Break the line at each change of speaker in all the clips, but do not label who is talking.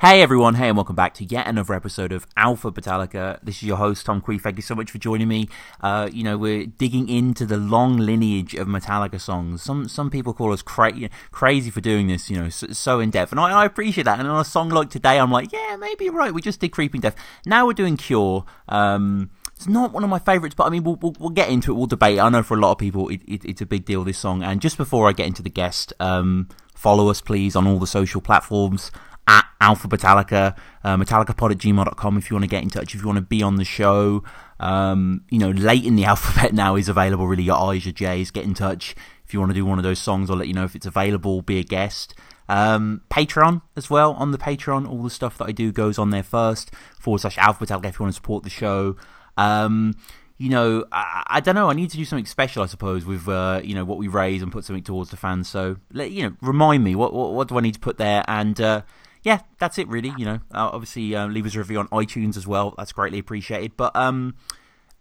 Hey everyone, hey and welcome back to yet another episode of Alpha Metallica. This is your host Tom Queef. Thank you so much for joining me. Uh, you know we're digging into the long lineage of Metallica songs. Some some people call us cra- crazy for doing this. You know, so, so in depth, and I, I, appreciate that. And on a song like today, I'm like, yeah, maybe you're right. We just did Creeping Death. Now we're doing Cure. Um, it's not one of my favourites, but I mean, we'll, we'll, we'll, get into it. We'll debate. I know for a lot of people, it, it, it's a big deal. This song. And just before I get into the guest, um, follow us please on all the social platforms at Alpha Metallica, uh, metallicapod at gmail.com if you want to get in touch, if you want to be on the show. Um, you know, late in the alphabet now is available, really. Your I's, your J's, get in touch. If you want to do one of those songs, I'll let you know if it's available, be a guest. Um, Patreon as well, on the Patreon, all the stuff that I do goes on there first, forward slash Alpha Metallica if you want to support the show. Um, you know, I, I, don't know. I need to do something special, I suppose, with uh, you know what we raise and put something towards the fans. So, let, you know, remind me what, what, what do I need to put there, and uh, yeah, that's it really. You know, uh, obviously uh, leave us a review on iTunes as well. That's greatly appreciated. But um,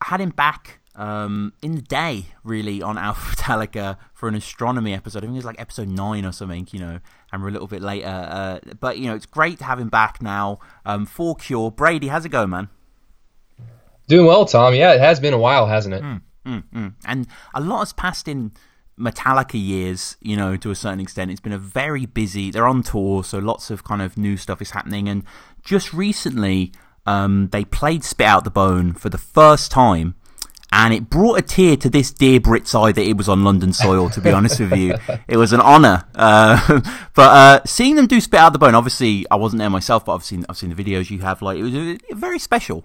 I had him back um, in the day really on Alpha Metallica for an astronomy episode. I think it was like episode nine or something. You know, and we're a little bit later. Uh, but you know, it's great to have him back now um, for Cure. Brady, how's it going, man?
Doing well, Tom. Yeah, it has been a while, hasn't it? Mm,
mm, mm. And a lot has passed in Metallica years, you know, to a certain extent. It's been a very busy. They're on tour, so lots of kind of new stuff is happening. And just recently, um, they played Spit Out the Bone for the first time, and it brought a tear to this dear Brit's eye that it was on London soil. To be honest with you, it was an honour. Uh, but uh, seeing them do Spit Out the Bone, obviously, I wasn't there myself, but I've seen I've seen the videos you have. Like it was a very special.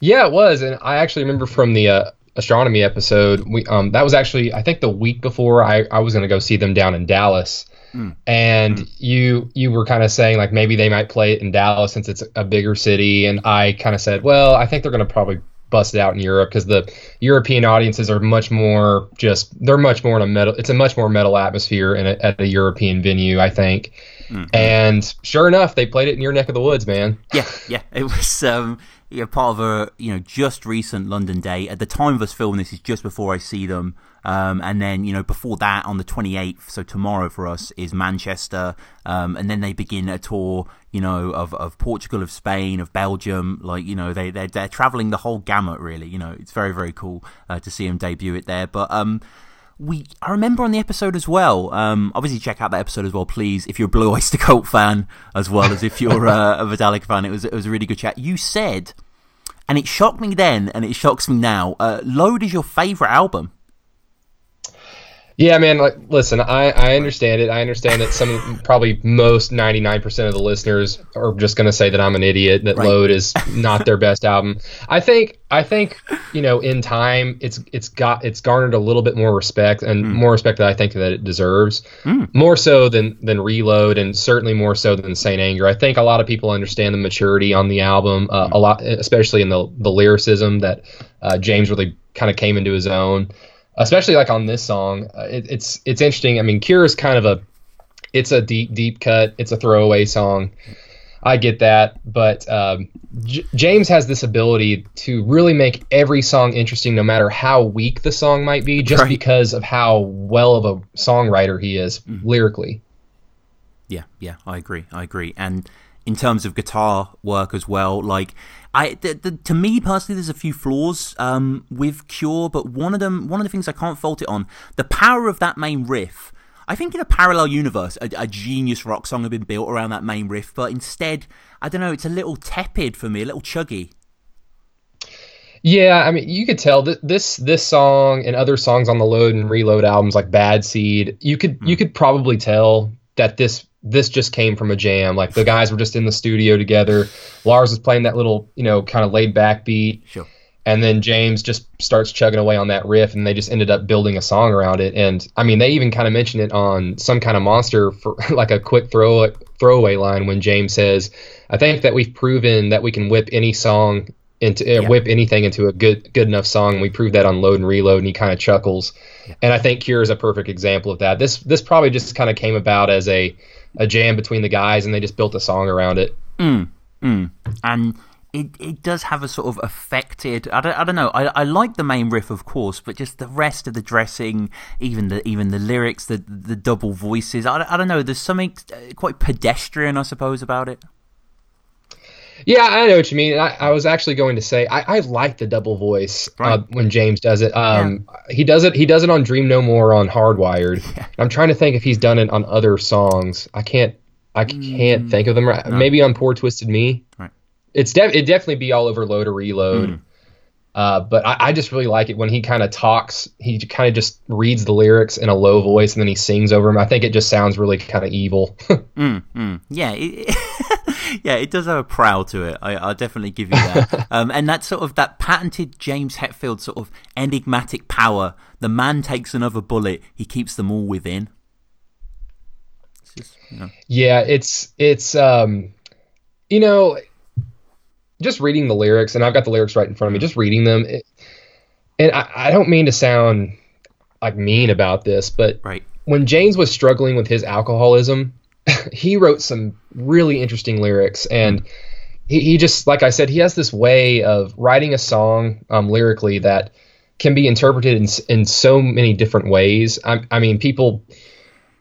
Yeah, it was, and I actually remember from the uh, astronomy episode. We um that was actually I think the week before I I was going to go see them down in Dallas. Mm. And mm. you you were kind of saying like maybe they might play it in Dallas since it's a bigger city, and I kind of said, well, I think they're going to probably bust it out in Europe because the European audiences are much more just they're much more in a metal. It's a much more metal atmosphere in a, at a European venue, I think. Mm-hmm. And sure enough, they played it in your neck of the woods, man.
Yeah, yeah, it was. Um, yeah, part of a you know just recent London day. At the time of us filming this is just before I see them, um, and then you know before that on the 28th, so tomorrow for us is Manchester, um, and then they begin a tour, you know, of, of Portugal, of Spain, of Belgium. Like you know they they're, they're traveling the whole gamut really. You know it's very very cool uh, to see them debut it there, but um we I remember on the episode as well. Um, obviously, check out that episode as well, please. If you're a Blue Oyster Cult fan, as well as if you're uh, a Metallica fan, it was it was a really good chat. You said, and it shocked me then, and it shocks me now. Uh, Load is your favorite album.
Yeah, man. Like, listen, I, I understand it. I understand that some, probably most ninety nine percent of the listeners are just going to say that I'm an idiot. That right. Load is not their best album. I think, I think, you know, in time, it's it's got it's garnered a little bit more respect and mm. more respect that I think that it deserves. Mm. More so than than Reload, and certainly more so than Saint Anger. I think a lot of people understand the maturity on the album, uh, mm. a lot, especially in the the lyricism that uh, James really kind of came into his own especially like on this song. Uh, it, it's it's interesting. I mean, Cure is kind of a it's a deep deep cut. It's a throwaway song. I get that, but um, J- James has this ability to really make every song interesting, no matter how weak the song might be, just right. because of how well of a songwriter he is mm. lyrically.
Yeah, yeah, I agree. I agree. And in terms of guitar work as well, like I, the, the, to me personally, there's a few flaws um, with Cure, but one of them, one of the things I can't fault it on, the power of that main riff. I think in a parallel universe, a, a genius rock song had been built around that main riff, but instead, I don't know, it's a little tepid for me, a little chuggy.
Yeah, I mean, you could tell that this this song and other songs on the Load and Reload albums, like Bad Seed, you could mm. you could probably tell that this this just came from a jam. Like the guys were just in the studio together. Lars was playing that little, you know, kind of laid back beat.
Sure.
And then James just starts chugging away on that riff, and they just ended up building a song around it. And I mean, they even kind of mentioned it on some kind of monster for like a quick throw throwaway line when James says, "I think that we've proven that we can whip any song into uh, yeah. whip anything into a good good enough song. We proved that on Load and Reload, and he kind of chuckles. Yeah. And I think Cure is a perfect example of that. This this probably just kind of came about as a a jam between the guys, and they just built a song around it.
Mm, mm. And it, it does have a sort of affected. I don't, I don't know. I, I like the main riff, of course, but just the rest of the dressing, even the even the lyrics, the the double voices. I, I don't know. There's something uh, quite pedestrian, I suppose, about it.
Yeah, I know what you mean. I, I was actually going to say I, I like the double voice uh, right. uh, when James does it. Um, yeah. He does it. He does it on Dream No More on Hardwired. Yeah. I'm trying to think if he's done it on other songs. I can't. I can't mm, think of them. Right. No. Maybe on Poor Twisted Me.
Right
it's def- it definitely be all over load or reload. Mm. Uh, but I, I, just really like it when he kind of talks. He kind of just reads the lyrics in a low voice and then he sings over them. I think it just sounds really kind of evil.
mm, mm. Yeah, it, yeah, it does have a prowl to it. I, will definitely give you that. um, and that sort of that patented James Hetfield sort of enigmatic power. The man takes another bullet. He keeps them all within.
It's just, you know. Yeah, it's it's um, you know just reading the lyrics, and I've got the lyrics right in front of me, just reading them. It, and I, I, don't mean to sound like mean about this, but
right.
when James was struggling with his alcoholism, he wrote some really interesting lyrics. And he, he, just, like I said, he has this way of writing a song um, lyrically that can be interpreted in, in so many different ways. I, I mean, people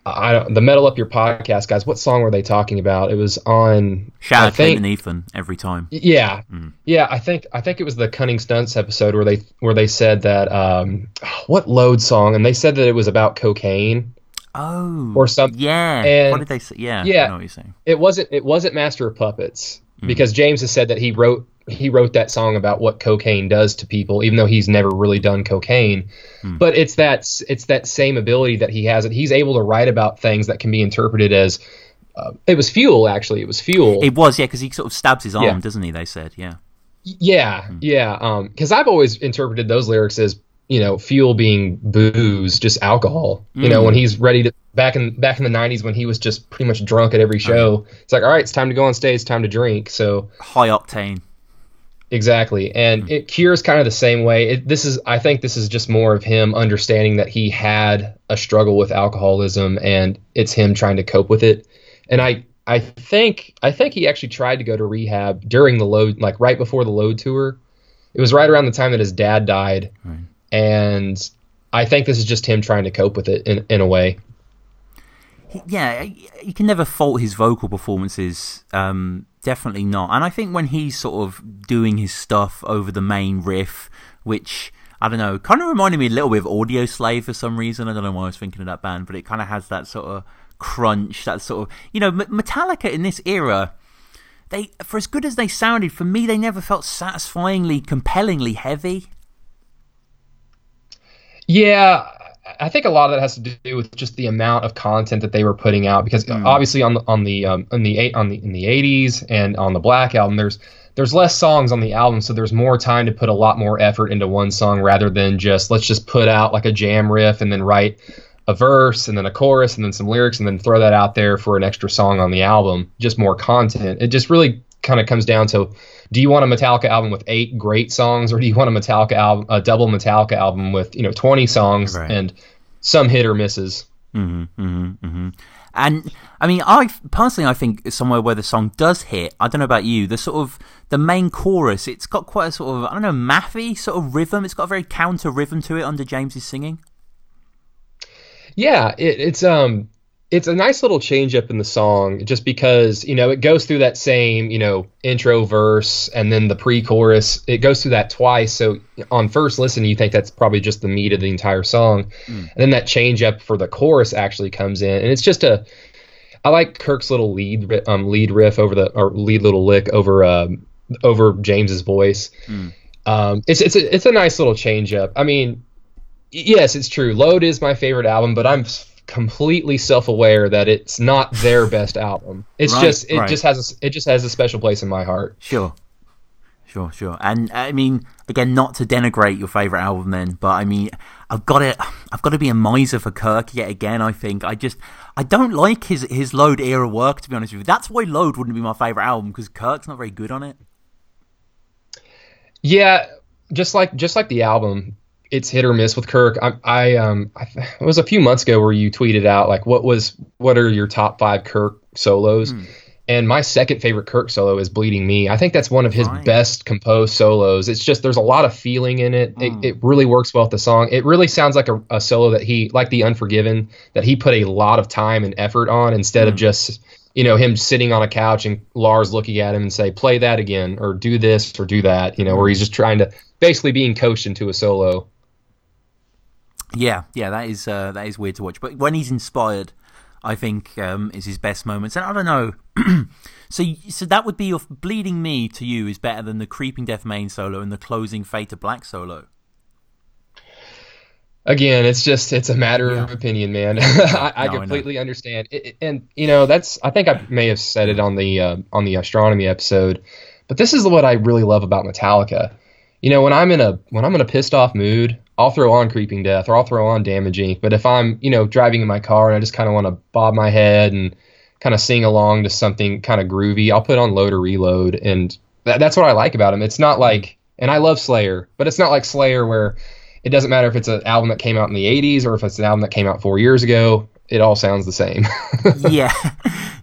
I don't, the metal up your podcast guys. What song were they talking about? It was on.
Shout out to Ethan every time.
Yeah, mm. yeah. I think I think it was the Cunning Stunts episode where they where they said that um, what load song, and they said that it was about cocaine.
Oh,
or something.
Yeah. And what did they say? Yeah.
Yeah. What you're saying. It wasn't. It wasn't Master of Puppets mm. because James has said that he wrote he wrote that song about what cocaine does to people, even though he's never really done cocaine. Hmm. But it's that it's that same ability that he has. That he's able to write about things that can be interpreted as uh, it was fuel. Actually, it was fuel.
It was, yeah, because he sort of stabs his arm, yeah. doesn't he? They said, yeah,
yeah, hmm. yeah. Because um, I've always interpreted those lyrics as you know fuel being booze, just alcohol. Mm. You know, when hmm. he's ready to back in back in the '90s when he was just pretty much drunk at every show. It's like, all right, it's time to go on stage. It's time to drink. So
high octane.
Exactly, and mm-hmm. it cures kind of the same way. It, this is, I think, this is just more of him understanding that he had a struggle with alcoholism, and it's him trying to cope with it. And I, I think, I think he actually tried to go to rehab during the load, like right before the load tour. It was right around the time that his dad died, right. And I think this is just him trying to cope with it in in a way.
Yeah, you can never fault his vocal performances. Um, definitely not. And I think when he's sort of doing his stuff over the main riff, which I don't know, kind of reminded me a little bit of Audioslave for some reason. I don't know why I was thinking of that band, but it kind of has that sort of crunch, that sort of you know, Metallica in this era. They, for as good as they sounded, for me, they never felt satisfyingly, compellingly heavy.
Yeah, I think a lot of that has to do with just the amount of content that they were putting out because mm. obviously on the on the um, in the on the in the 80s and on the Black album there's there's less songs on the album so there's more time to put a lot more effort into one song rather than just let's just put out like a jam riff and then write a verse and then a chorus and then some lyrics and then throw that out there for an extra song on the album just more content it just really kind of comes down to do you want a Metallica album with eight great songs, or do you want a Metallica album, a double Metallica album with you know twenty songs right. and some hit or misses?
Mm-hmm, mm-hmm, mm-hmm. And I mean, I personally, I think somewhere where the song does hit. I don't know about you. The sort of the main chorus, it's got quite a sort of I don't know, mathy sort of rhythm. It's got a very counter rhythm to it under James's singing.
Yeah, it, it's um it's a nice little change up in the song just because you know it goes through that same you know intro verse and then the pre-chorus. It goes through that twice. So on first listen you think that's probably just the meat of the entire song. Mm. and then that change up for the chorus actually comes in. And it's just a i like kirk's little lead um, lead riff over the or lead little lick over um, over james's voice. Mm. um, it's it's a, it's a nice little change up. I mean yes it's true. Load is my favorite album but i'm completely self-aware that it's not their best album. It's right, just it right. just has a, it just has a special place in my heart.
Sure. Sure, sure. And uh, I mean, again, not to denigrate your favorite album then, but I mean, I've got to I've got to be a miser for Kirk yet again, I think. I just I don't like his his Load era work to be honest with you. That's why Load wouldn't be my favorite album because Kirk's not very good on it.
Yeah, just like just like the album, it's hit or miss with Kirk. I, I um, I, it was a few months ago where you tweeted out like, what was, what are your top five Kirk solos? Mm. and my second favorite Kirk solo is Bleeding Me. I think that's one of his right. best composed solos. It's just there's a lot of feeling in it. Mm. It, hmm. it, really works well with the song. It really sounds like a, a, solo that he, like the Unforgiven, that he put a lot of time and effort on instead mm. of hmm. just you know him sitting on a couch and Lars looking at him and say play that again or do this or do that. You know, where he's just trying to basically being coached into a solo.
Yeah, yeah, that is uh, that is weird to watch. But when he's inspired, I think um, is his best moments. And I don't know. so, so that would be your bleeding me to you is better than the creeping death main solo and the closing Fade to Black solo.
Again, it's just it's a matter yeah. of opinion, man. I, I no, completely I understand, it, and you know that's I think I may have said it on the uh, on the astronomy episode, but this is what I really love about Metallica. You know, when I'm in a when I'm in a pissed off mood, I'll throw on Creeping Death or I'll throw on Damage Inc. But if I'm, you know, driving in my car and I just kind of want to bob my head and kind of sing along to something kind of groovy, I'll put on Load or Reload. And that, that's what I like about him. It's not mm-hmm. like, and I love Slayer, but it's not like Slayer where it doesn't matter if it's an album that came out in the 80s or if it's an album that came out four years ago. It all sounds the same.
yeah.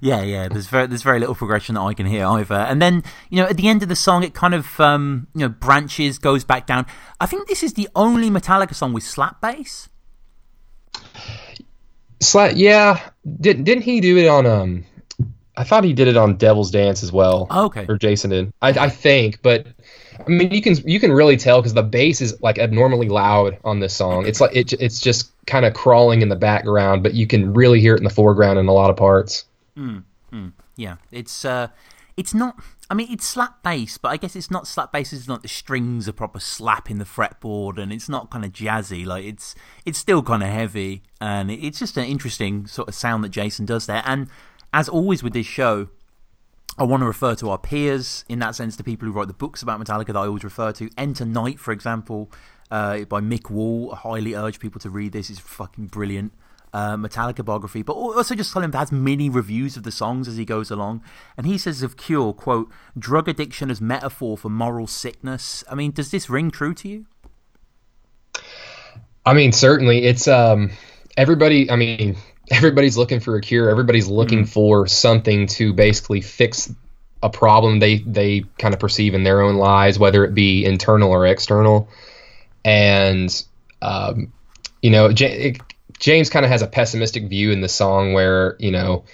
Yeah, yeah. There's very there's very little progression that I can hear either. And then you know at the end of the song, it kind of um, you know branches, goes back down. I think this is the only Metallica song with slap bass.
Slap, yeah. Did didn't he do it on um? I thought he did it on Devil's Dance as well.
Oh, okay.
Or Jason did. I, I think, but I mean, you can you can really tell because the bass is like abnormally loud on this song. It's like it, it's just kind of crawling in the background, but you can really hear it in the foreground in a lot of parts.
Mm, mm, yeah, it's uh, it's not. I mean, it's slap bass, but I guess it's not slap bass. It's not the strings are proper slapping the fretboard, and it's not kind of jazzy. Like it's it's still kind of heavy, and it's just an interesting sort of sound that Jason does there. And as always with this show, I want to refer to our peers in that sense, the people who write the books about Metallica that I always refer to. Enter Night, for example, uh, by Mick Wall. I highly urge people to read this. It's fucking brilliant uh, Metallica biography, but also just tell him that has many reviews of the songs as he goes along. And he says of Cure, quote, drug addiction as metaphor for moral sickness. I mean, does this ring true to you?
I mean, certainly. It's um, everybody. I mean, everybody's looking for a cure. Everybody's looking mm-hmm. for something to basically fix a problem they they kind of perceive in their own lives, whether it be internal or external. And um, you know, it, James kind of has a pessimistic view in the song where you know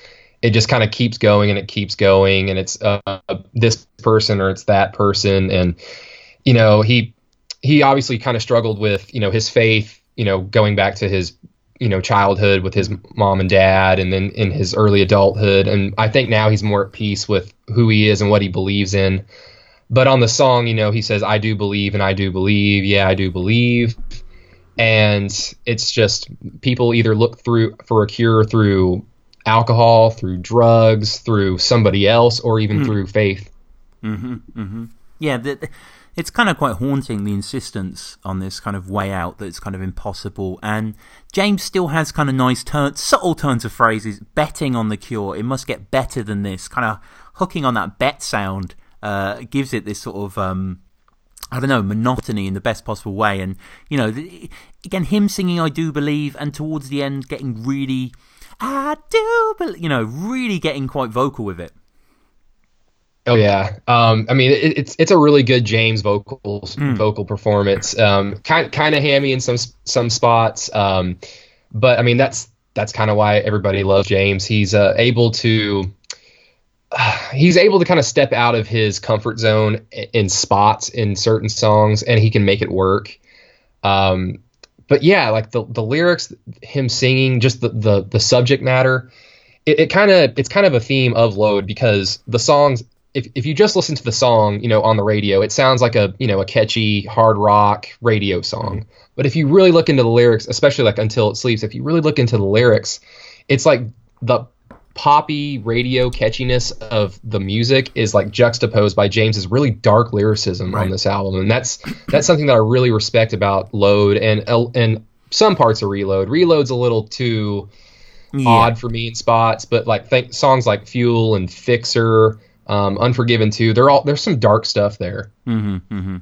it just kind of keeps going and it keeps going and it's uh, this person or it's that person and you know he he obviously kind of struggled with you know his faith you know going back to his you know childhood with his mom and dad and then in his early adulthood and I think now he's more at peace with who he is and what he believes in but on the song you know he says I do believe and I do believe yeah I do believe and it's just people either look through for a cure through alcohol, through drugs, through somebody else, or even mm. through faith.
Mm-hmm, mm-hmm. Yeah, the, it's kind of quite haunting the insistence on this kind of way out that it's kind of impossible. And James still has kind of nice turns, subtle turns of phrases, betting on the cure. It must get better than this. Kind of hooking on that bet sound uh, gives it this sort of um, I don't know, monotony in the best possible way. And, you know, again, him singing I Do Believe and towards the end getting really, I do believe, you know, really getting quite vocal with it.
Oh yeah, um, I mean it, it's it's a really good James vocal mm. vocal performance. Um, kind kind of hammy in some some spots, um, but I mean that's that's kind of why everybody loves James. He's uh, able to he's able to kind of step out of his comfort zone in spots in certain songs and he can make it work um, but yeah like the, the lyrics him singing just the the, the subject matter it, it kind of it's kind of a theme of load because the songs if, if you just listen to the song you know on the radio it sounds like a you know a catchy hard rock radio song mm-hmm. but if you really look into the lyrics especially like until it sleeps if you really look into the lyrics it's like the poppy radio catchiness of the music is like juxtaposed by James's really dark lyricism right. on this album, and that's that's something that I really respect about Load and and some parts of Reload. Reload's a little too yeah. odd for me in spots, but like think songs like Fuel and Fixer, um, Unforgiven too. They're all there's some dark stuff there.
Mm-hmm, mm-hmm.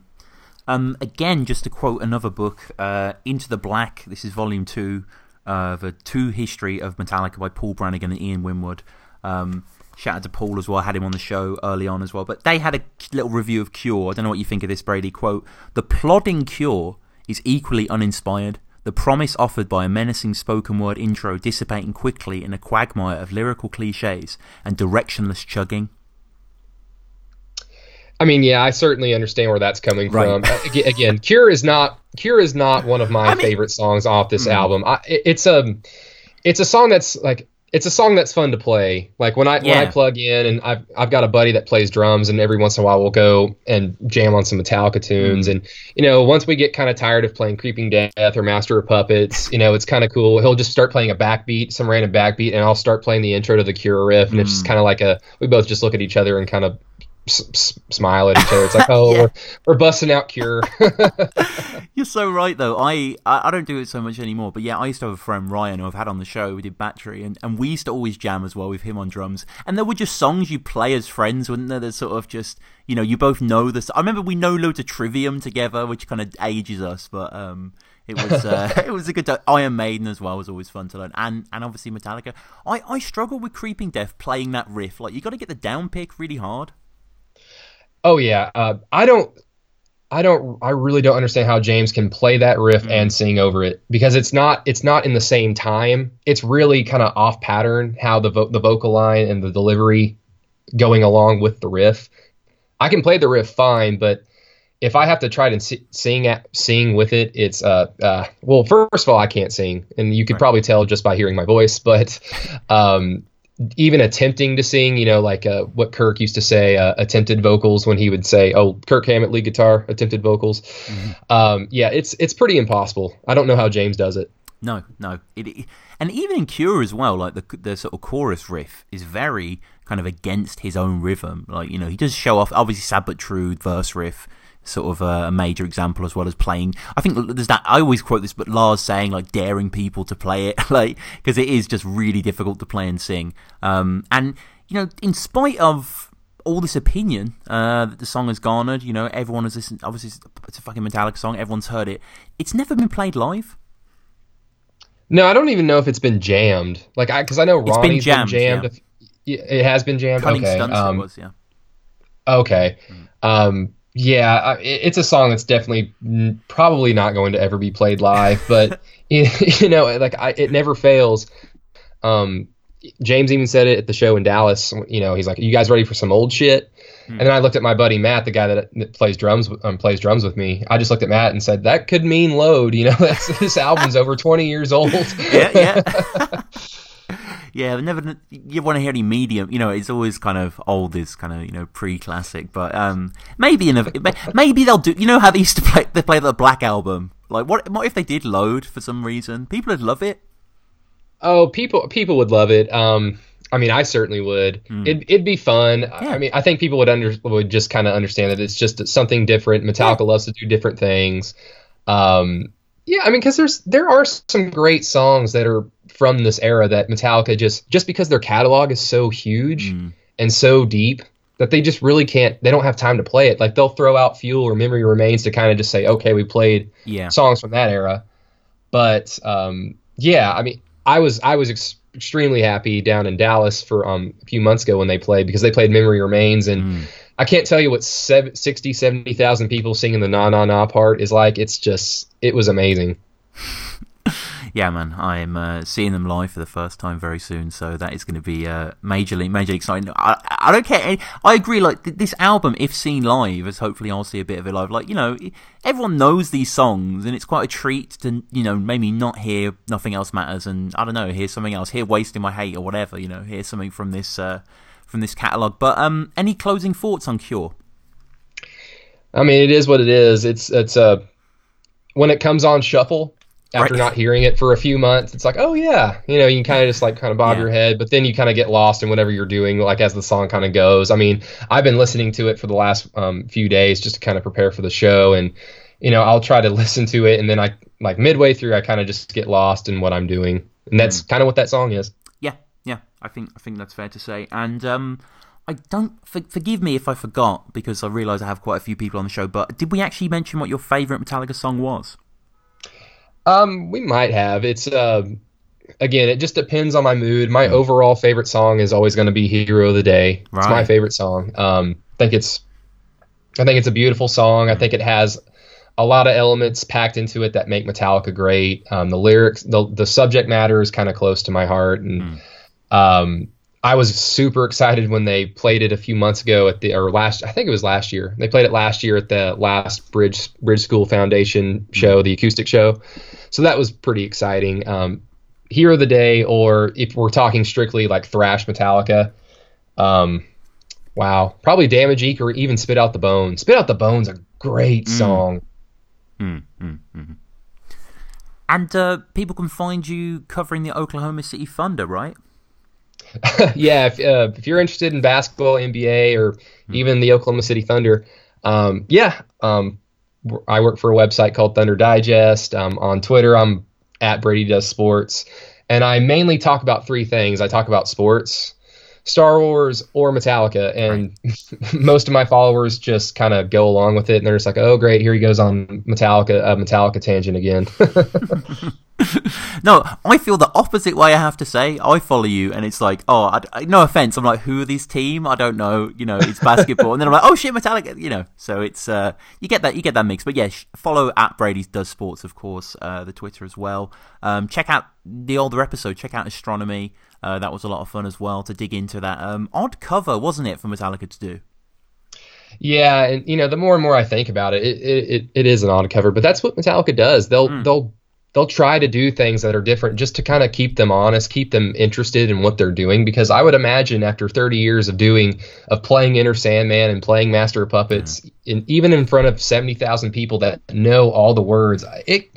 Um, again, just to quote another book, uh, Into the Black. This is volume two uh, the two history of Metallica by Paul Brannigan and Ian Winwood. Um, Shout out to Paul as well. I had him on the show early on as well. But they had a little review of Cure. I don't know what you think of this, Brady. Quote The plodding Cure is equally uninspired. The promise offered by a menacing spoken word intro dissipating quickly in a quagmire of lyrical cliches and directionless chugging.
I mean, yeah, I certainly understand where that's coming right. from. Uh, again, Cure is not Cure is not one of my I mean, favorite songs off this mm-hmm. album. I, it's a it's a song that's like it's a song that's fun to play. Like when I yeah. when I plug in and I've I've got a buddy that plays drums and every once in a while we'll go and jam on some Metallica tunes mm. and you know once we get kind of tired of playing Creeping Death or Master of Puppets, you know it's kind of cool. He'll just start playing a backbeat, some random backbeat, and I'll start playing the intro to the Cure riff, and mm. it's just kind of like a we both just look at each other and kind of s- smile at each other. It's like, oh, yeah. we're, we're busting out Cure.
You're so right, though. I, I don't do it so much anymore, but yeah, I used to have a friend Ryan who I've had on the show. We did Battery, and, and we used to always jam as well with him on drums. And there were just songs you play as friends, wouldn't there? That sort of just you know you both know this. I remember we know loads of Trivium together, which kind of ages us, but um. It was uh, it was a good time. Iron Maiden as well was always fun to learn, and and obviously Metallica. I I struggle with Creeping Death playing that riff. Like you got to get the down pick really hard.
Oh yeah, uh, I don't, I don't, I really don't understand how James can play that riff mm-hmm. and sing over it because it's not, it's not in the same time. It's really kind of off pattern how the vo- the vocal line and the delivery going along with the riff. I can play the riff fine, but if I have to try to sing at, sing with it, it's uh, uh well first of all I can't sing, and you could right. probably tell just by hearing my voice. But um, even attempting to sing, you know, like uh, what Kirk used to say, uh, attempted vocals when he would say, "Oh, Kirk Hammett lead guitar, attempted vocals." Mm-hmm. Um, yeah, it's it's pretty impossible. I don't know how James does it.
No, no, it, it, and even in Cure as well, like the the sort of chorus riff is very kind of against his own rhythm. Like you know, he does show off obviously sad but true verse riff sort of a, major example as well as playing. I think there's that. I always quote this, but Lars saying like daring people to play it, like because it is just really difficult to play and sing. Um, and you know, in spite of all this opinion uh, that the song has garnered, you know, everyone has listened. Obviously, it's a fucking Metallica song. Everyone's heard it. It's never been played live.
No, I don't even know if it's been jammed. Like, I because I know Ronnie's been jammed. Been jammed. Yeah. It has been jammed.
Cutting
okay.
Stunts um, was, yeah.
Okay. Mm. Um, yeah, it's a song that's definitely probably not going to ever be played live, but you know, like I, it never fails. Um, James even said it at the show in Dallas. You know, he's like, "You guys ready for some old shit?" Hmm. And then I looked at my buddy Matt, the guy that, that plays drums um, plays drums with me. I just looked at Matt and said, "That could mean load." You know, this album's over twenty years old.
yeah, yeah. yeah, never. You want to hear any medium? You know, it's always kind of old is kind of you know pre-classic, but um, maybe in a maybe they'll do. You know how they used to play they play the Black album. Like, what what if they did load for some reason? People would love it.
Oh, people people would love it. Um, I mean, I certainly would. Mm. It, it'd be fun. Yeah. I mean, I think people would under would just kind of understand that it's just something different. Metallica yeah. loves to do different things. Um, yeah, I mean, because there's there are some great songs that are from this era that Metallica just just because their catalog is so huge mm. and so deep that they just really can't they don't have time to play it. Like they'll throw out Fuel or Memory Remains to kind of just say, okay, we played
yeah.
songs from that era. But um, yeah, I mean, I was I was ex- extremely happy down in Dallas for um, a few months ago when they played because they played Memory Remains and. Mm. I can't tell you what 60, 70,000 people singing the na na na part is like. It's just, it was amazing.
yeah, man, I'm uh, seeing them live for the first time very soon, so that is going to be uh, majorly, majorly exciting. I, I don't care. I agree. Like th- this album, if seen live, as hopefully I'll see a bit of it live. Like you know, everyone knows these songs, and it's quite a treat to you know maybe not hear "Nothing Else Matters" and I don't know, hear something else, hear "Wasting My Hate" or whatever. You know, hear something from this uh, from this catalog. But um, any closing thoughts on Cure?
I mean, it is what it is. It's it's a uh, when it comes on shuffle after right. not hearing it for a few months, it's like, oh yeah, you know, you can kind of just like kind of bob yeah. your head, but then you kind of get lost in whatever you're doing, like as the song kind of goes. I mean, I've been listening to it for the last um, few days just to kind of prepare for the show, and you know, I'll try to listen to it, and then I like midway through, I kind of just get lost in what I'm doing, and that's mm. kind of what that song is.
I think I think that's fair to say, and um. I don't for, forgive me if I forgot because I realise I have quite a few people on the show. But did we actually mention what your favourite Metallica song was?
Um, we might have. It's uh, again, it just depends on my mood. My mm. overall favorite song is always going to be "Hero of the Day." Right. It's my favorite song. Um, I think it's, I think it's a beautiful song. I think it has a lot of elements packed into it that make Metallica great. Um, the lyrics, the the subject matter is kind of close to my heart, and mm. Um, I was super excited when they played it a few months ago at the or last I think it was last year. They played it last year at the last Bridge Bridge School Foundation show, the acoustic show. So that was pretty exciting. Um, Hero of the Day, or if we're talking strictly like thrash Metallica, um, wow, probably Damage Inc or even Spit Out the Bones. Spit Out the Bones, a great mm. song.
Mm, mm, mm. And uh, people can find you covering the Oklahoma City Thunder, right?
yeah, if, uh, if you're interested in basketball, NBA, or mm. even the Oklahoma City Thunder, um, yeah, um, I work for a website called Thunder Digest. Um, on Twitter, I'm at Brady Does Sports, and I mainly talk about three things. I talk about sports, Star Wars, or Metallica, and right. most of my followers just kind of go along with it, and they're just like, "Oh, great, here he goes on Metallica, a Metallica tangent again."
no, I feel the opposite way. I have to say, I follow you, and it's like, oh, I, I, no offense. I'm like, who are these team? I don't know. You know, it's basketball, and then I'm like, oh shit, Metallica. You know, so it's uh, you get that, you get that mix. But yeah, follow at Brady's Does Sports, of course, uh, the Twitter as well. Um, check out the older episode. Check out Astronomy. Uh, that was a lot of fun as well to dig into that. Um, odd cover, wasn't it, for Metallica to do?
Yeah, and you know, the more and more I think about it, it it, it is an odd cover, but that's what Metallica does. They'll mm. they'll they'll try to do things that are different just to kind of keep them honest, keep them interested in what they're doing. Because I would imagine after 30 years of doing, of playing Enter Sandman and playing Master of Puppets, mm. in, even in front of 70,000 people that know all the words, it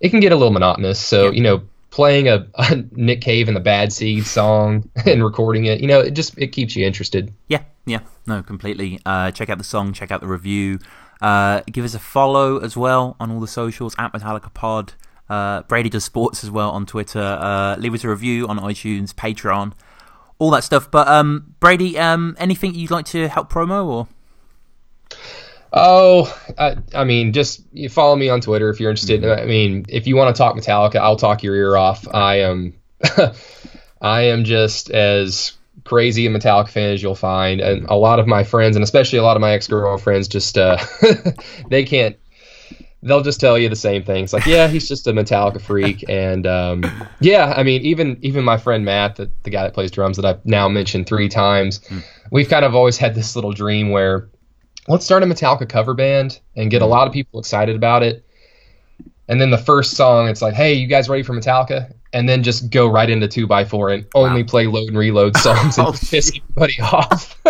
it can get a little monotonous. So yeah. you know, playing a, a, Nick Cave and the Bad Seed song and recording it, you know, it just it keeps you interested.
Yeah, yeah, no, completely. Uh, check out the song, check out the review. Uh, give us a follow as well on all the socials at Metallica Pod. Uh, Brady does sports as well on Twitter. Uh, leave us a review on iTunes, Patreon, all that stuff. But um, Brady, um, anything you'd like to help promo or?
Oh, I, I, mean, just you follow me on Twitter if you're interested. Mm-hmm. I mean, if you want to talk Metallica, I'll talk your ear off. I am, I am just as crazy a Metallica fan as you'll find, and a lot of my friends, and especially a lot of my ex girlfriends, just uh, they can't they'll just tell you the same things. Like yeah he's just a metallica freak. And um, yeah i mean even even my friend matt the, the guy that plays drums that i've now mentioned three times mm. we've kind of always had this little dream where let's start a metallica cover band and get a lot of people excited about it. And then the first song it's like hey you guys ready for metallica? And then just go right into 2 by 4 and only wow. play load and reload songs and oh, piss everybody off.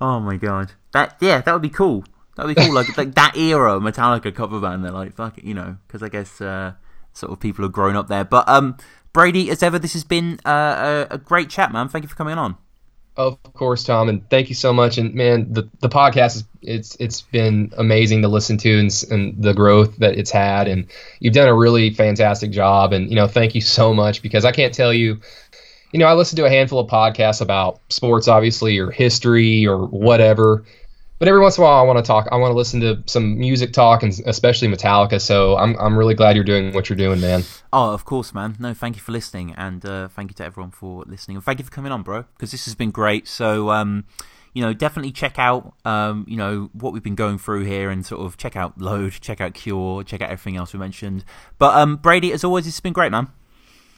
Oh my god. That yeah that would be cool That'd be cool. Like like that era Metallica cover band. They're like fuck it, you know, because I guess uh, sort of people have grown up there. But um, Brady, as ever, this has been uh, a, a great chat, man. Thank you for coming on.
Of course, Tom, and thank you so much. And man, the the podcast is it's it's been amazing to listen to and, and the growth that it's had, and you've done a really fantastic job. And you know, thank you so much because I can't tell you. You know, I listen to a handful of podcasts about sports, obviously, or history or whatever but every once in a while I want to talk. I want to listen to some music talk, and especially Metallica. So I'm I'm really glad you're doing what you're doing, man.
Oh, of course, man. No, thank you for listening, and uh, thank you to everyone for listening, and thank you for coming on, bro. Because this has been great. So um, you know, definitely check out um, you know what we've been going through here, and sort of check out Load, check out Cure, check out everything else we mentioned. But um, Brady, as always, it's been great, man.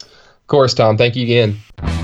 Of course, Tom. Thank you again.